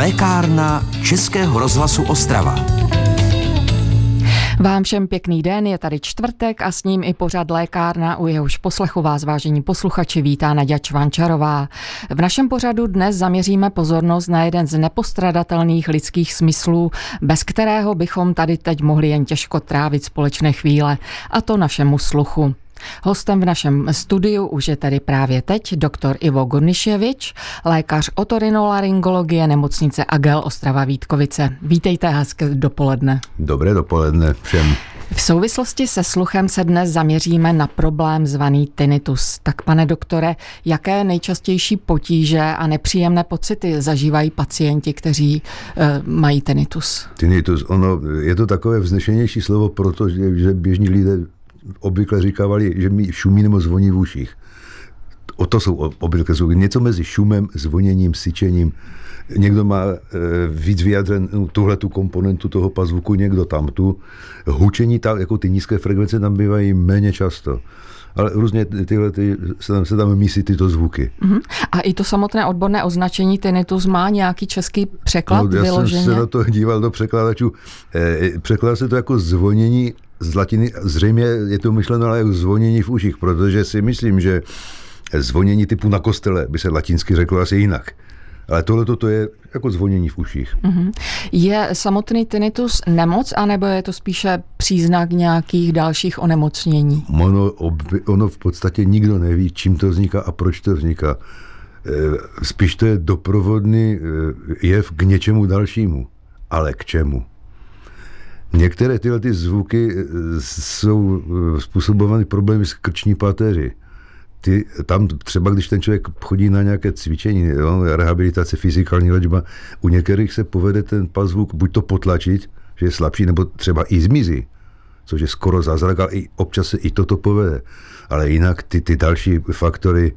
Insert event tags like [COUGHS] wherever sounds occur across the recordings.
Lékárna Českého rozhlasu Ostrava. Vám všem pěkný den, je tady čtvrtek a s ním i pořad lékárna, u jehož poslechu vás vážení posluchači vítá Nadia Čvančarová. V našem pořadu dnes zaměříme pozornost na jeden z nepostradatelných lidských smyslů, bez kterého bychom tady teď mohli jen těžko trávit společné chvíle, a to našemu sluchu. Hostem v našem studiu už je tedy právě teď doktor Ivo Gurniševič, lékař otorinolaryngologie nemocnice Agel Ostrava Vítkovice. Vítejte, hezké dopoledne. Dobré dopoledne všem. V souvislosti se sluchem se dnes zaměříme na problém zvaný tinnitus. Tak pane doktore, jaké nejčastější potíže a nepříjemné pocity zažívají pacienti, kteří e, mají tinnitus? Tinnitus, ono, je to takové vznešenější slovo, protože že běžní lidé obvykle říkávali, že mi šumí nebo zvoní v uších. O to jsou obvykle zvuky. Něco mezi šumem, zvoněním, syčením. Někdo má e, víc vyjadřen tuhle tu komponentu toho pazvuku, někdo tam tu. Hučení, ta, jako ty nízké frekvence tam bývají méně často ale různě tyhle ty, se, tam, se tam mísí tyto zvuky. Uh-huh. A i to samotné odborné označení tinnitus má nějaký český překlad no, já vyloženě? jsem se na to [LAUGHS] díval do překladačů. E, překládá se to jako zvonění z latiny, zřejmě je to myšleno ale jako zvonění v uších, protože si myslím, že zvonění typu na kostele by se latinsky řeklo asi jinak. Ale tohle to je jako zvonění v uších. Mm-hmm. Je samotný tinnitus nemoc, anebo je to spíše příznak nějakých dalších onemocnění? Ono, ono v podstatě nikdo neví, čím to vzniká a proč to vzniká. E, spíš to je doprovodný e, jev k něčemu dalšímu. Ale k čemu? Některé tyhle ty zvuky eh, jsou eh, způsobovány problémy s krční patéři. Ty, tam třeba, když ten člověk chodí na nějaké cvičení, jo, rehabilitace, fyzikální léčba, u některých se povede ten pazvuk buď to potlačit, že je slabší, nebo třeba i zmizí, což je skoro zázrak, ale i občas se i toto povede. Ale jinak ty, ty další faktory,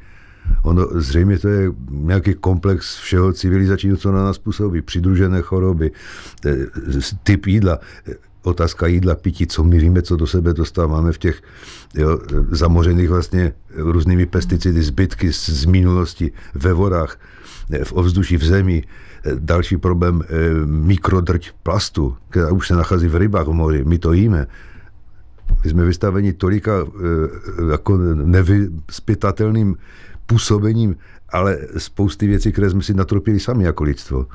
Ono zřejmě to je nějaký komplex všeho civilizačního, co na nás působí. Přidružené choroby, typ jídla, otázka jídla, pití, co my víme, co do sebe dostáváme v těch jo, zamořených vlastně různými pesticidy, zbytky z, z minulosti ve vodách, v ovzduší, v zemi. Další problém, mikrodrť plastu, která už se nachází v rybách v moři, my to jíme. My jsme vystaveni tolika jako nevyspytatelným působením, ale spousty věcí, které jsme si natropili sami jako lidstvo.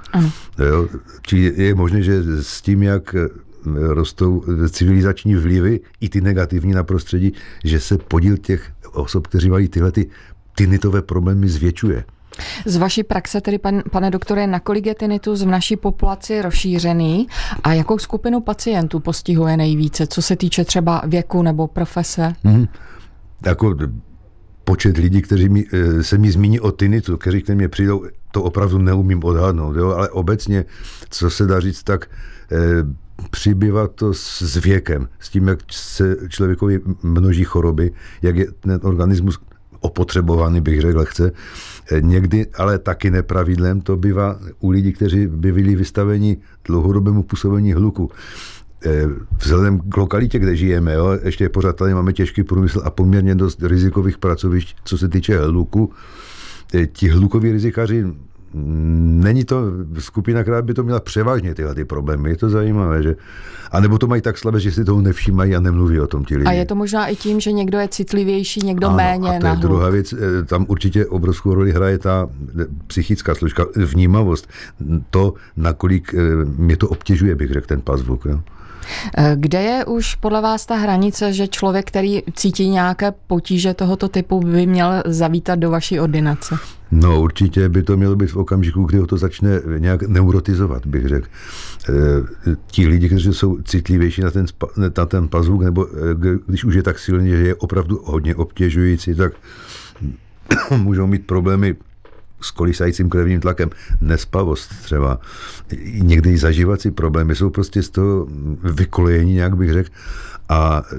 Jo? Či je možné, že s tím, jak rostou civilizační vlivy, i ty negativní na prostředí, že se podíl těch osob, kteří mají tyhle ty tinitové problémy zvětšuje. Z vaší praxe tedy, pan, pane doktore, nakolik je tinnitus v naší populaci rozšířený a jakou skupinu pacientů postihuje nejvíce, co se týče třeba věku nebo profese? Hmm. Jako počet lidí, kteří mi, eh, se mi zmíní o tinnitu, kteří k mě přijdou, to opravdu neumím odhadnout, jo? ale obecně, co se dá říct, tak eh, přibývá to s věkem, s tím, jak se člověkovi množí choroby, jak je ten organismus opotřebovaný, bych řekl, chce. Eh, někdy, ale taky nepravidlem, to bývá u lidí, kteří by byli vystaveni dlouhodobému působení hluku. Eh, vzhledem k lokalitě, kde žijeme, jo, ještě pořád tady máme těžký průmysl a poměrně dost rizikových pracovišť, co se týče hluku. Eh, ti hlukoví rizikaři mm, Není to skupina, která by to měla převážně tyhle ty problémy. Je to zajímavé, že? A nebo to mají tak slabé, že si toho nevšímají a nemluví o tom ti lidi. A je to možná i tím, že někdo je citlivější, někdo ano, méně. A to je na druhá věc. Eh, tam určitě obrovskou roli hraje ta psychická složka, vnímavost. To, nakolik mě to obtěžuje, bych řekl, ten pazvuk. Jo? Eh, kde je už podle vás ta hranice, že člověk, který cítí nějaké potíže tohoto typu, by měl zavítat do vaší ordinace? No určitě by to mělo být v okamžiku, kdy ho to začne nějak neurotizovat, bych řekl. E, ti lidi, kteří jsou citlivější na ten, na ten pazvuk, nebo e, když už je tak silný, že je opravdu hodně obtěžující, tak [COUGHS] můžou mít problémy s kolisajícím krevním tlakem, nespavost třeba, někdy i zažívací problémy jsou prostě z toho vykolejení, nějak bych řekl, a e,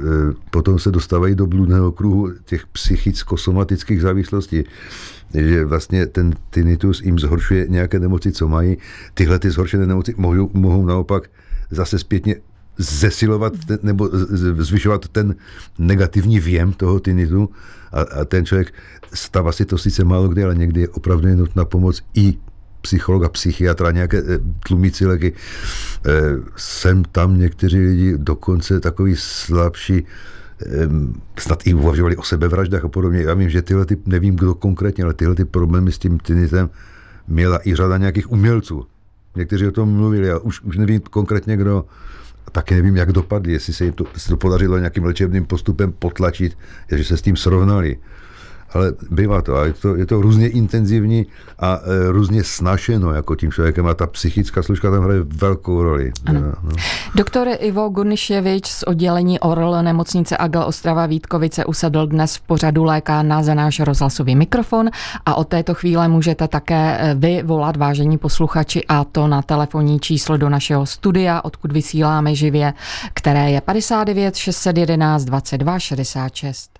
potom se dostávají do bludného kruhu těch psychicko-somatických závislostí že vlastně ten tinnitus jim zhoršuje nějaké nemoci, co mají. Tyhle ty zhoršené nemoci mohou, mohou naopak zase zpětně zesilovat ten, nebo zvyšovat ten negativní věm toho tinnitu a, a ten člověk stává si to sice málo kdy, ale někdy je opravdu nutná pomoc i psychologa, psychiatra, nějaké eh, tlumící léky. Eh, jsem tam někteří lidi dokonce takový slabší, snad i uvažovali o sebevraždách a podobně. Já vím, že tyhle, ty, nevím kdo konkrétně, ale tyhle ty problémy s tím tinitem měla i řada nějakých umělců. Někteří o tom mluvili, já už, už nevím konkrétně kdo, taky nevím, jak dopadli, jestli se jim to, se to podařilo nějakým léčebným postupem potlačit, že se s tím srovnali ale bývá to a je to, je to různě intenzivní a e, různě snašeno jako tím člověkem a ta psychická složka tam hraje velkou roli. Ano. No. Doktor Ivo Gurniševič z oddělení ORL nemocnice Agel Ostrava Vítkovice usedl dnes v pořadu lékárna za náš rozhlasový mikrofon a od této chvíle můžete také e, vy volat vážení posluchači a to na telefonní číslo do našeho studia, odkud vysíláme živě, které je 59 611 22 66.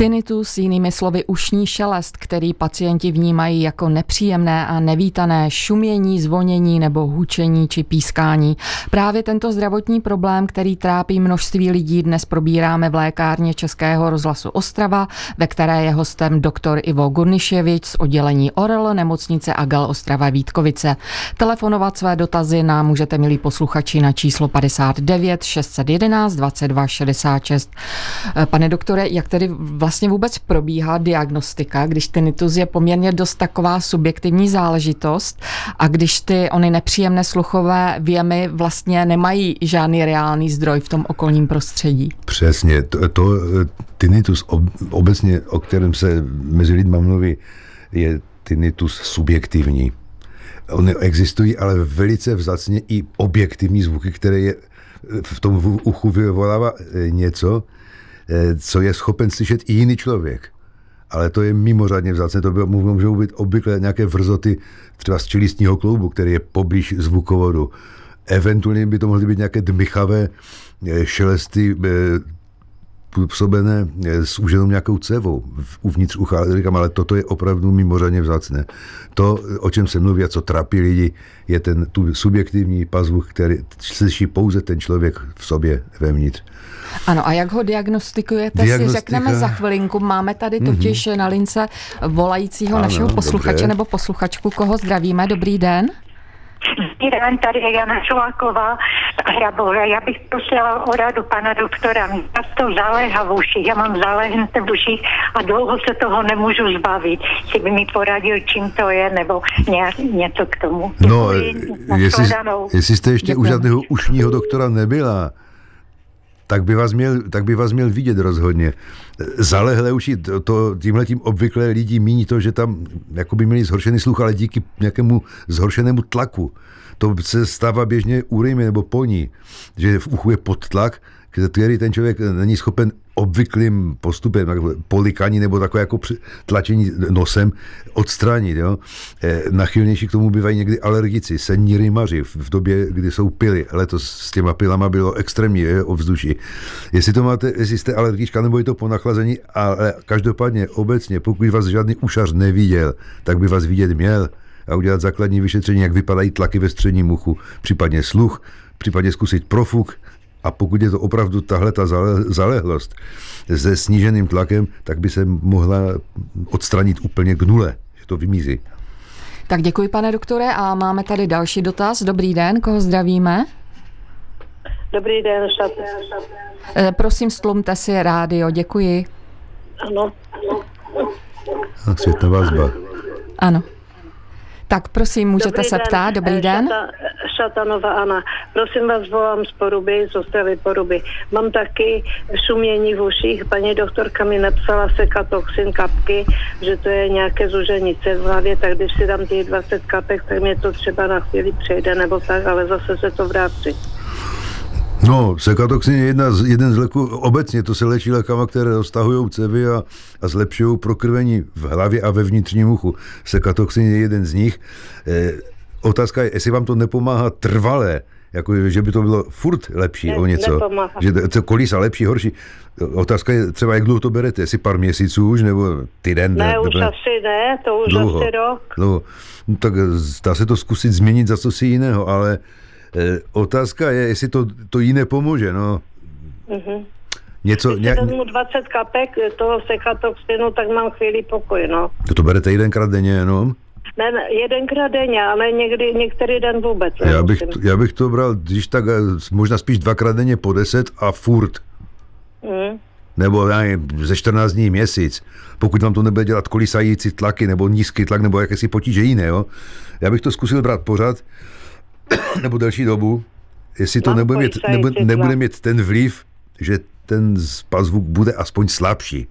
Tinnitus, jinými slovy ušní šelest, který pacienti vnímají jako nepříjemné a nevítané šumění, zvonění nebo hučení či pískání. Právě tento zdravotní problém, který trápí množství lidí, dnes probíráme v lékárně Českého rozhlasu Ostrava, ve které je hostem doktor Ivo Gurniševič z oddělení ORL nemocnice Agal Ostrava Vítkovice. Telefonovat své dotazy nám můžete, milí posluchači, na číslo 59 611 22 66. Pane doktore, jak tedy vlastně vůbec probíhá diagnostika, když tinnitus je poměrně dost taková subjektivní záležitost a když ty ony nepříjemné sluchové věmy vlastně nemají žádný reálný zdroj v tom okolním prostředí. Přesně, to, to tinnitus obecně, o kterém se mezi lidmi mluví, je tinnitus subjektivní. Ony existují ale velice vzácně i objektivní zvuky, které je v tom uchu vyvolává něco, Eh, co je schopen slyšet i jiný člověk. Ale to je mimořádně vzácné, to by, můžou být obvykle nějaké vrzoty třeba z čelistního kloubu, který je poblíž zvukovodu. Eventuálně by to mohly být nějaké dmychavé eh, šelesty eh, působené s úženou nějakou cevou uvnitř ucha. Říkám, ale toto je opravdu mimořádně vzácné. To, o čem se mluví a co trápí lidi, je ten tu subjektivní pazvuch, který slyší pouze ten člověk v sobě vevnitř. Ano, a jak ho diagnostikujete, si řekneme za chvilinku. Máme tady mhm. totiž mm-hmm. na lince volajícího ano, našeho posluchače dobře. nebo posluchačku, koho zdravíme. Dobrý den. Dobrý den, tady je Jana Šuláková Hrabové. Já bych prosila o radu pana doktora. Mě to zaléhá v uších, já mám zaléhnuté v uších a dlouho se toho nemůžu zbavit. Jestli by mi poradil, čím to je, nebo nějak, něco k tomu. No, jestli, jestli jste ještě Děkuji. u žádného ušního doktora nebyla, tak by vás měl, tak by vás měl vidět rozhodně. Zalehlé uši, to, to tímhle tím obvykle lidi míní to, že tam jako by měli zhoršený sluch, ale díky nějakému zhoršenému tlaku. To se stává běžně u rýmy nebo poní, že v uchu je podtlak, který ten člověk není schopen obvyklým postupem, polikání nebo takové jako tlačení nosem odstranit. Jo? Eh, nachylnější k tomu bývají někdy alergici, senní rymaři v době, kdy jsou pily. Letos s těma pilama bylo extrémní je, ovzduší. Jestli to máte, jestli jste alergička nebo je to po nachlazení, ale každopádně obecně, pokud vás žádný ušař neviděl, tak by vás vidět měl a udělat základní vyšetření, jak vypadají tlaky ve středním uchu, případně sluch, případně zkusit profuk, a pokud je to opravdu tahle ta zalehlost se sníženým tlakem, tak by se mohla odstranit úplně k nule, že to vymizí. Tak děkuji, pane doktore, a máme tady další dotaz. Dobrý den, koho zdravíme? Dobrý den, šaté. Eh, prosím, stlumte si rádio, děkuji. Ano. Světná vazba. Ano. Tak prosím, můžete Dobrý se den. ptát. Dobrý den. Šata, Šatanova Ana. Prosím vás, volám z Poruby, z Ostravy Poruby. Mám taky šumění v uších. Paní doktorka mi napsala sekatoxin kapky, že to je nějaké zuženice v hlavě, tak když si dám těch 20 kapek, tak mě to třeba na chvíli přejde nebo tak, ale zase se to vrátí. No, sekatoxin je jedna z, jeden z léků, obecně to se léčí lékama, které roztahují cevy a, a zlepšují prokrvení v hlavě a ve vnitřním uchu. Sekatoxin je jeden z nich. E, otázka je, jestli vám to nepomáhá trvalé, jako, že by to bylo furt lepší ne, o něco. Nepomáhá. Že to kolísa lepší, horší. Otázka je třeba, jak dlouho to berete, jestli pár měsíců už, nebo týden? Ne, ne už ne? asi ne, to už dlouho, asi rok. Dlouho. No, tak dá se to zkusit změnit za co si jiného, ale otázka je, jestli to, to jiné pomůže. No. Mm-hmm. Něco, Když vezmu 20 kapek toho sekatoxinu, tak mám chvíli pokoj, no. to, to berete jedenkrát denně jenom? Ne, ne, jedenkrát denně, ale někdy, některý den vůbec. Já bych, já bych to bral, když tak eh, možná spíš dvakrát denně po 10 a furt. Mm. Nebo já nevím, ze 14 dní měsíc, pokud vám to nebude dělat kolisající tlaky nebo nízký tlak nebo jakési potíže jiné, jo. Já bych to zkusil brát pořád [COUGHS] nebo delší dobu, jestli to nebude mít, nebude, nebude mít ten vliv, že ten pazvuk bude aspoň slabší,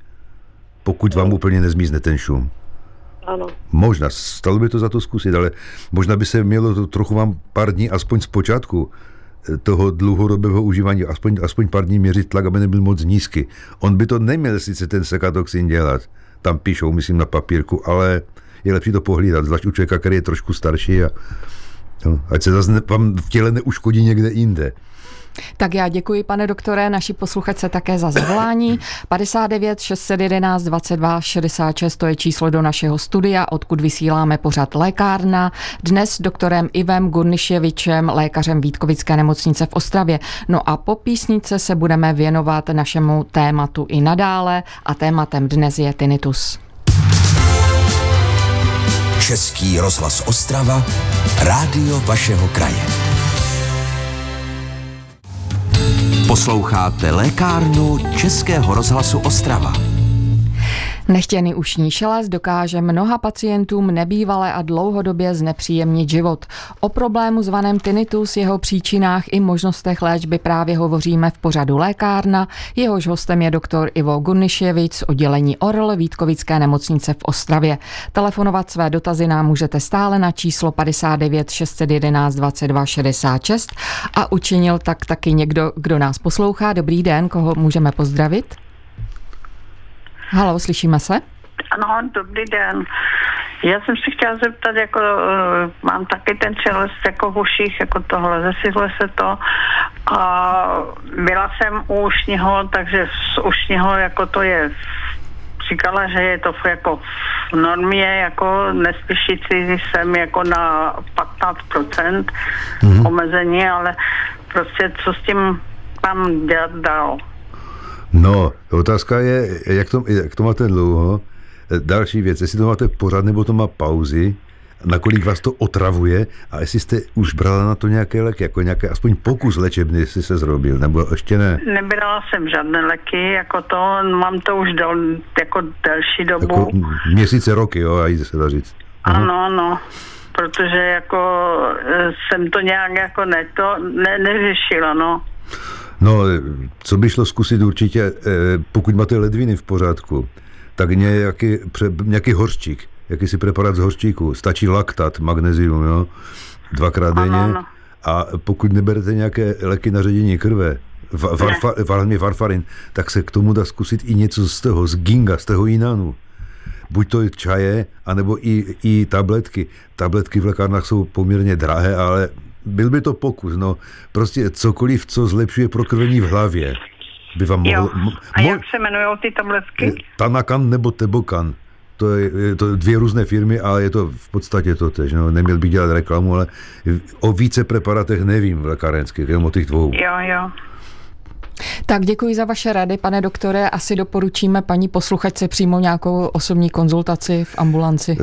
pokud vám úplně nezmizne ten šum. Ano. Možná, stalo by to za to zkusit, ale možná by se mělo to trochu vám pár dní, aspoň z počátku eh, toho dlouhodobého užívání, aspoň, aspoň pár dní měřit tlak, aby nebyl moc nízký. On by to neměl sice ten sekatoxin dělat, tam píšou, myslím, na papírku, ale je lepší to pohlídat, zvlášť u člověka, který je trošku starší a no, ať se zase vám v těle neuškodí někde jinde. Tak já děkuji, pane doktore, naši posluchačce také za zavolání. 59 611 22 66, to je číslo do našeho studia, odkud vysíláme pořad lékárna. Dnes s doktorem Ivem Gurniševičem, lékařem Vítkovické nemocnice v Ostravě. No a po písnice se budeme věnovat našemu tématu i nadále a tématem dnes je tinnitus. Český rozhlas Ostrava, rádio vašeho kraje. Posloucháte lékárnu Českého rozhlasu Ostrava. Nechtěný ušní šelest dokáže mnoha pacientům nebývale a dlouhodobě znepříjemnit život. O problému zvaném tinnitus, jeho příčinách i možnostech léčby právě hovoříme v pořadu Lékárna. Jehož hostem je doktor Ivo Gurniševič z oddělení ORL Vítkovické nemocnice v Ostravě. Telefonovat své dotazy nám můžete stále na číslo 59 611 22 66 a učinil tak taky někdo, kdo nás poslouchá. Dobrý den, koho můžeme pozdravit? Halo, slyšíme se? Ano, dobrý den. Já jsem si chtěla zeptat, jako uh, mám taky ten čelest jako v uších, jako tohle, zesyhle se to. A byla jsem u ušního, takže z ušního jako to je říkala, že je to jako v normě, jako nespěšící jsem jako na 15% mm-hmm. omezení, ale prostě co s tím mám dělat dál? No, otázka je, jak to, jak to máte dlouho. Další věc, jestli to máte pořád, nebo to má pauzy, nakolik vás to otravuje a jestli jste už brala na to nějaké léky, jako nějaké aspoň pokus léčebný, jestli se zrobil, nebo ještě ne. Nebrala jsem žádné léky, jako to, mám to už del, jako delší dobu. Jako měsíce, roky, jo, a jde se dá říct. Aha. Ano, ano, protože jako eh, jsem to nějak jako ne, to ne, neřešila, no. No, co by šlo zkusit určitě, eh, pokud máte ledviny v pořádku, tak nějaký, nějaký hořčík, jakýsi preparát z hořčíku, stačí laktat, magnezium, jo, dvakrát Ano, denně. ano. A pokud neberete nějaké léky na ředění krve, va- varfa, hlavně varfarin, tak se k tomu dá zkusit i něco z toho, z ginga, z toho jinánu. Buď to je čaje, anebo i, i tabletky. Tabletky v lékárnách jsou poměrně drahé, ale byl by to pokus, no. Prostě cokoliv, co zlepšuje prokrvení v hlavě, by vám Jo. mohl... mo- A jak se jmenují ty tabletky? Tanakan nebo Tebokan. To je, je to dvě různé firmy, ale je to v podstatě to tež. No. Neměl bych dělat reklamu, ale o více preparatech nevím v lékárenských, jenom o těch dvou. Jo, jo. Tak děkuji za vaše rady, pane doktore. Asi doporučíme paní posluchačce přímo nějakou osobní konzultaci v ambulanci.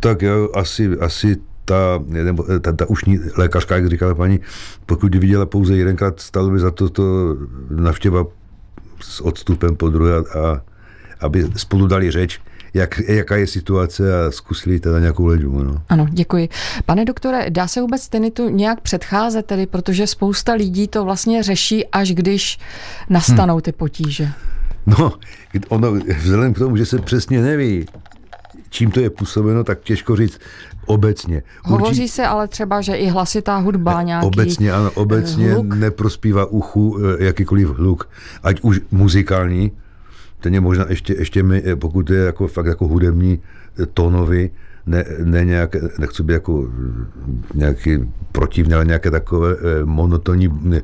Tak jo, asi, asi ta, nebo ta, ta ušní lékařka, jak říkala paní, pokud viděla pouze jedenkrát, stalo by za to, to navštěva s odstupem po druhé a aby spolu dali řeč, jak, jaká je situace a zkusili teda nějakou léčbu. No. Ano, děkuji. Pane doktore, dá se vůbec tinnitu nějak předcházet tedy, protože spousta lidí to vlastně řeší, až když nastanou ty potíže. No, ono, vzhledem k tomu, že se přesně neví, čím to je působeno, tak těžko říct obecně. Hovoří se ale třeba, že i hlasitá hudba nějaký Obecně, ano, obecně hluk. neprospívá uchu eh, jakýkoliv hluk, ať už muzikální, ten je možná ještě, ještě mi, eh, pokud je jako fakt jako hudební eh, tónový, ne, ne nějaké, nechci být jako nějaký protivný, ale nějaké takové eh, monotonní eh,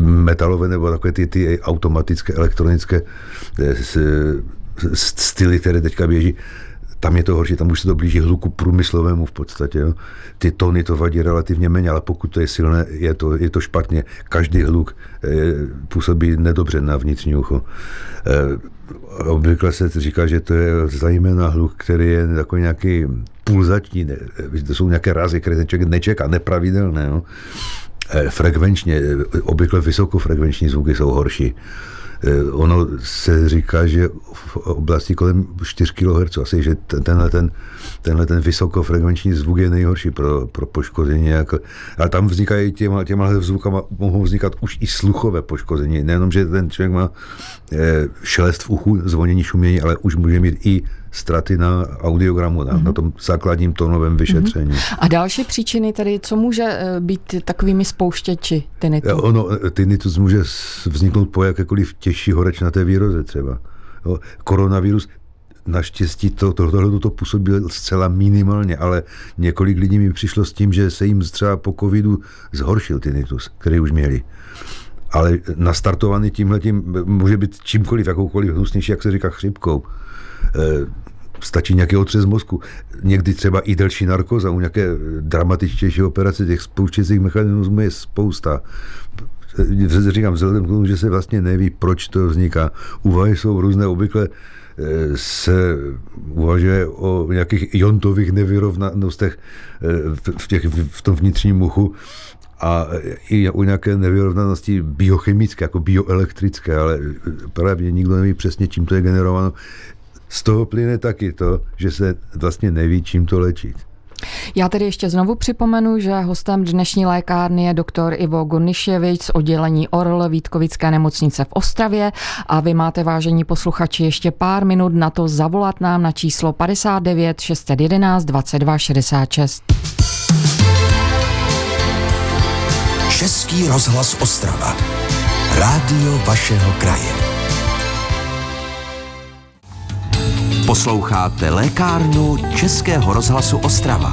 metalové nebo takové ty, ty automatické, elektronické eh, styly, které teďka běží, tam je to horší, tam už se to blíží hluku průmyslovému v podstatě. Jo. Ty tóny to vadí relativně méně, ale pokud to je silné, je to, je to špatně. Každý hluk e, působí nedobře na vnitřní ucho. E, obvykle se říká, že to je zejména hluk, který je takový nějaký pulzační, ne, to jsou nějaké rázy, které ten člověk nečeká, nepravidelné. Jo. E, frekvenčně, obvykle vysokofrekvenční zvuky jsou horší. Eh, ono se říká, že v oblasti kolem 4 kHz, asi, že tenhle ten, tenhle ten vysokofrekvenční zvuk je nejhorší pro, pro poškození. Jako, a tam vznikají těma, těma zvukama, mohou vznikat už i sluchové poškození. Nejenom, že ten člověk má eh, šelest v uchu, zvonění, šumění, ale už může mít i straty na audiogramu, na, mm-hmm. na tom základním tónovém vyšetření. Mm-hmm. A další příčiny tedy, co může eh, být takovými spouštěči tinnitu? Eh, ono, eh, tinnitus může vzniknout po jakékoliv těžší horečnaté výroze třeba. Jo, koronavirus Naštěstí to, to, tohle to působilo zcela minimálně, ale několik lidí mi přišlo s tím, že se jim třeba po covidu zhoršil tinnitus, který už měli. Ale nastartovaný tímhletím může být čímkoliv, jakoukoliv hnusnější, jak se říká, chřipkou. Eh, stačí nějaký otřes mozku. Někdy třeba i delší narkoza u nějaké dramatičtější operace těch spouštěcích mechanismů je spousta. Eh, říkám, vzhledem k tomu, že se vlastně neví, proč to vzniká. Úvahy jsou různé, obvykle eh, se uvažuje o nějakých iontových nevyrovnanostech v, těch, v tom vnitřním muchu a i u nějaké nevyrovnanosti biochemické, jako bioelektrické, ale právě nikdo neví přesně, čím to je generováno z toho plyne taky to, že se vlastně neví, čím to léčit. Já tedy ještě znovu připomenu, že hostem dnešní lékárny je doktor Ivo Gurniševič z oddělení Orl Vítkovické nemocnice v Ostravě a vy máte, vážení posluchači, ještě pár minut na to zavolat nám na číslo 59 611 22 66. Český rozhlas Ostrava. Rádio vašeho kraje. Posloucháte lékárnu Českého rozhlasu Ostrava.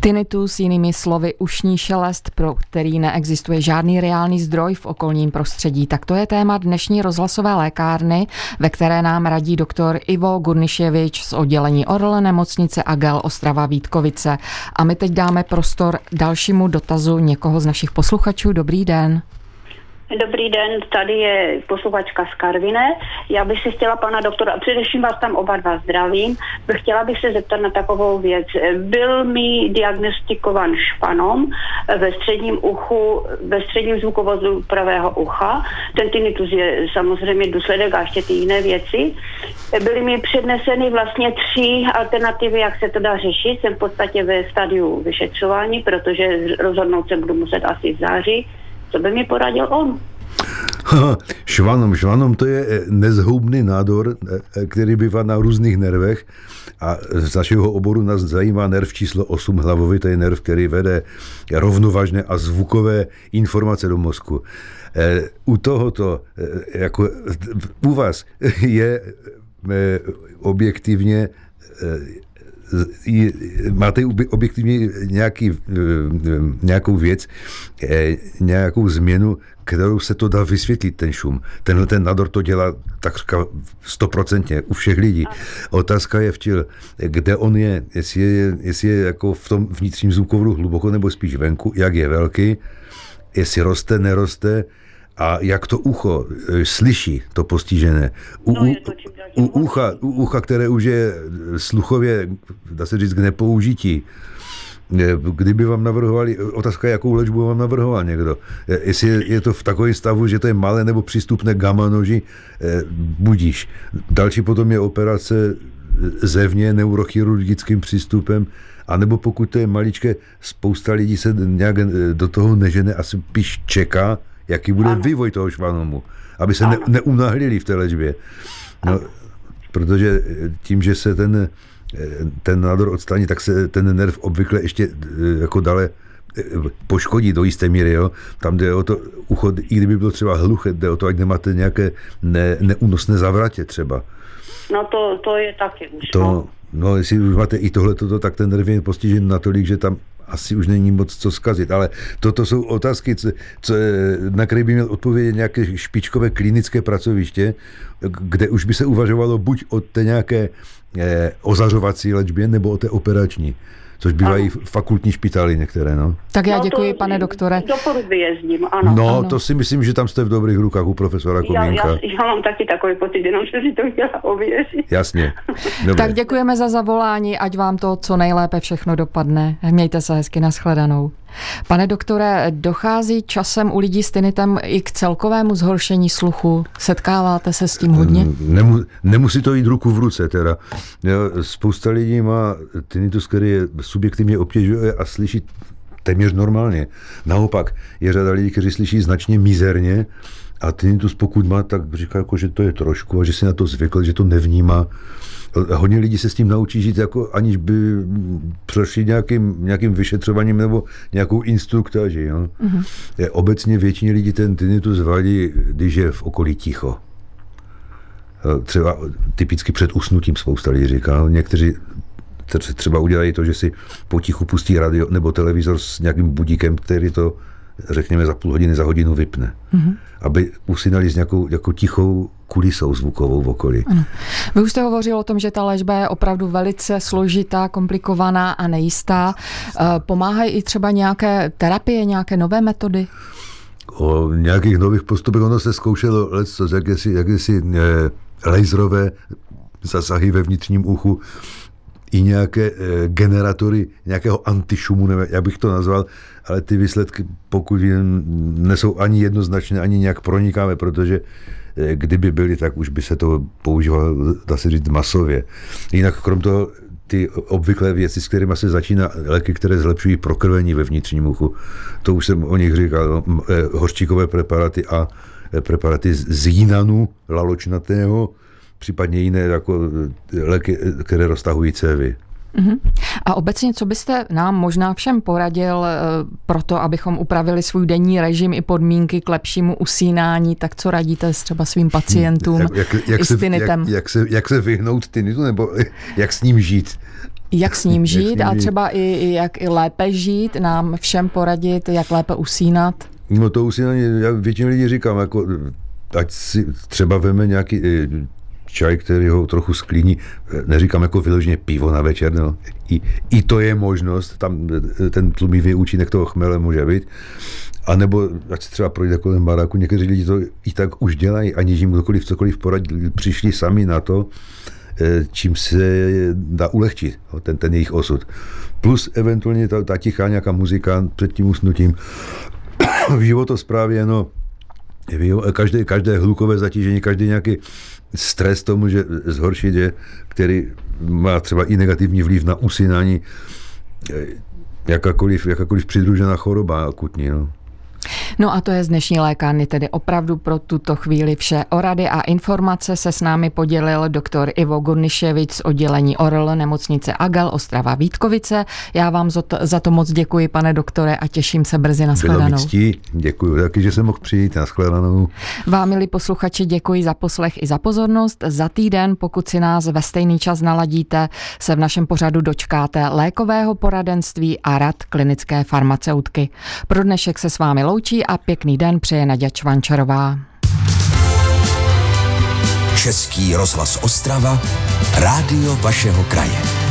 Tinnitus, jinými slovy ušní šelest, pro který neexistuje žádný reálný zdroj v okolním prostředí. Tak to je téma dnešní rozhlasové lékárny, ve které nám radí doktor Ivo Gurniševič z oddělení Orle nemocnice Agel Ostrava Vítkovice. A my teď dáme prostor dalšímu dotazu někoho z našich posluchačů. Dobrý den. Dobrý den, tady je posluchačka z Karvine. Já bych si chtěla pana doktora, a především vás tam oba dva zdravím, chtěla bych se zeptat na takovou věc. Byl mi diagnostikovan španom ve středním uchu, ve středním zvukovozu pravého ucha. Ten tinnitus je samozřejmě důsledek a ještě ty jiné věci. Byly mi předneseny vlastně tři alternativy, jak se to dá řešit. Jsem v podstatě ve stadiu vyšetřování, protože rozhodnout se budu muset asi v září co by mi poradil on? švanom. Švanom to je eh, nezhoubný nádor, eh, který bývá na různých nervech a z našeho oboru nás zajímá nerv číslo 8 hlavový, to je nerv, který vede rovnovážné a zvukové informace do mozku. Eh, u tohoto, jako u vás je objektivně máte objektivně nějaký, eh, nějakou věc, eh, nějakou změnu, kterou se to dá vysvětlit, ten šum. Tenhle ten nádor to dělá takřka stoprocentně u všech lidí. Otázka je včil, kde on je, jestli je, jestli je jako v tom vnitřním zvukovodu hluboko nebo spíš venku, jak je velký, jestli roste, neroste, a jak to ucho e, slyší, to postižené. U, no, to u, ucha, u ucha, které už je sluchově, dá se říct, k nepoužití, Kdyby vám navrhovali, otázka, jakou léčbu vám navrhoval někdo. Jestli je, je to v takovém stavu, že to je malé nebo přístupné gamma noži, budíš. Další potom je operace zevně neurochirurgickým přístupem, anebo pokud to je maličké, spousta lidí se nějak do toho nežene a spíš čeká, jaký bude ano. vývoj toho švanomu, aby se ne, neunahlili v té léčbě. No, protože tím, že se ten, ten nádor odstraní, tak se ten nerv obvykle ještě eh, jako dále eh, poškodí do jisté míry. Jo? Tam jde o to, ucho, i kdyby bylo třeba hluché, jde o to, ať nemáte nějaké ne, neúnosné zavratě třeba. No to, to je taky už. To, no. no, jestli už máte i tohle, tak ten nerv je postižen natolik, že tam asi už není moc co zkazit, ale toto jsou otázky, co, co, na které by měl odpovědět nějaké špičkové klinické pracoviště, kde už by se uvažovalo buď o té nějaké eh, ozařovací léčbě, nebo o té operační což bývají ano. fakultní špitály některé. No. Tak já no děkuji, to, pane doktore. Do Poruby jezdím, ano. No, ano. to si myslím, že tam jste v dobrých rukách u profesora Komínka. Já, já, já mám taky takový pocit, jenom že si to chtěla ověřit. Jasně. [LAUGHS] Dobře. Tak děkujeme za zavolání, ať vám to co nejlépe všechno dopadne. Mějte se hezky, nashledanou. Pane doktore, dochází časem u lidí s tinitem i k celkovému zhoršení sluchu? Setkáváte se s tím hodně? Nemu, nemusí to jít ruku v ruce teda. Spousta lidí má tinnitus, který je subjektivně obtěžuje a slyší téměř normálně. Naopak, je řada lidí, kteří slyší značně mizerně a tinnitus pokud má, tak říká, jako, že to je trošku a že si na to zvykl, že to nevnímá hodně lidí se s tím naučí žít, jako aniž by prošli nějakým, nějakým vyšetřováním nebo nějakou instruktáží. Mm-hmm. Je, obecně většině lidí ten tinnitus vadí, když je v okolí ticho. Třeba typicky před usnutím spousta lidí říká. No, někteří třeba udělají to, že si potichu pustí radio nebo televizor s nějakým budíkem, který to řekněme za půl hodiny, za hodinu vypne. Mm-hmm. Aby usínali s nějakou jako tichou kulisou zvukovou v okolí. Ano. Vy už jste hovořil o tom, že ta léčba je opravdu velice složitá, komplikovaná a nejistá. Eh, pomáhají i třeba nějaké terapie, nějaké nové metody? O nějakých nových postupech ono se zkoušelo leco, jakési, jakési e, laserové zasahy ve vnitřním uchu, i nějaké e, generatory nějakého antišumu, nevím, jak bych to nazval, ale ty výsledky, pokud nesou ani jednoznačné, ani nějak pronikavé, protože e, kdyby byly, tak už by se to používalo, dá se říct, masově. Jinak krom toho ty obvyklé věci, s kterými se začíná, léky, které zlepšují prokrvení ve vnitřním uchu, to už jsem o nich říkal, no, e, hořčíkové preparaty a preparaty z jínanu laločnatého, případně jiné jako léky, které roztahují cévy. Uh-huh. A obecně, co byste nám možná všem poradil e, pro to, abychom upravili svůj denní režim i podmínky k lepšímu usínání, tak co radíte třeba svým pacientům jak, jak, jak s tinitem? Jak, jak, se, jak se vyhnout tinitu, nebo [LAUGHS] jak s ním žít? Jak s ním [LAUGHS] žít s ním a třeba i jak i lépe žít, nám všem poradit, jak lépe usínat? No to usínání, já většině lidí říkám, jako ať si třeba veme nějaký čaj, který ho trochu sklíní, neříkám jako vyloženě pivo na večer, no. I, I to je možnost, tam ten tlumivý účinek toho chmele může být. A nebo ať se třeba projde kolem baráku, někteří lidi to i tak už dělají, aniž jim kdokoliv cokoliv poradí, přišli sami na to, eh, čím se dá ulehčit ten, ten jejich osud. Plus eventuálně ta, ta tichá nějaká muzika před tím usnutím. [COUGHS] v životosprávě, no, každé, každé hlukové zatížení, každý nějaký stres to může zhoršit, je, který má třeba i negativní vliv na usínání, jakákoliv, jakákoliv přidružená choroba akutní. No. No a to je z dnešní lékárny tedy opravdu pro tuto chvíli vše. O rady a informace se s námi podělil doktor Ivo Gurniševič z oddělení ORL nemocnice Agal Ostrava Vítkovice. Já vám za to moc děkuji, pane doktore, a těším se brzy na shledanou. Děkuji taky, že jsem mohl přijít na shledanou. Vám, milí posluchači, děkuji za poslech i za pozornost. Za týden, pokud si nás ve stejný čas naladíte, se v našem pořadu dočkáte lékového poradenství a rad klinické farmaceutky. Pro dnešek se s vámi loučí a pěkný den přeje Naděja Čvančarová. Český rozhlas Ostrava, rádio vašeho kraje.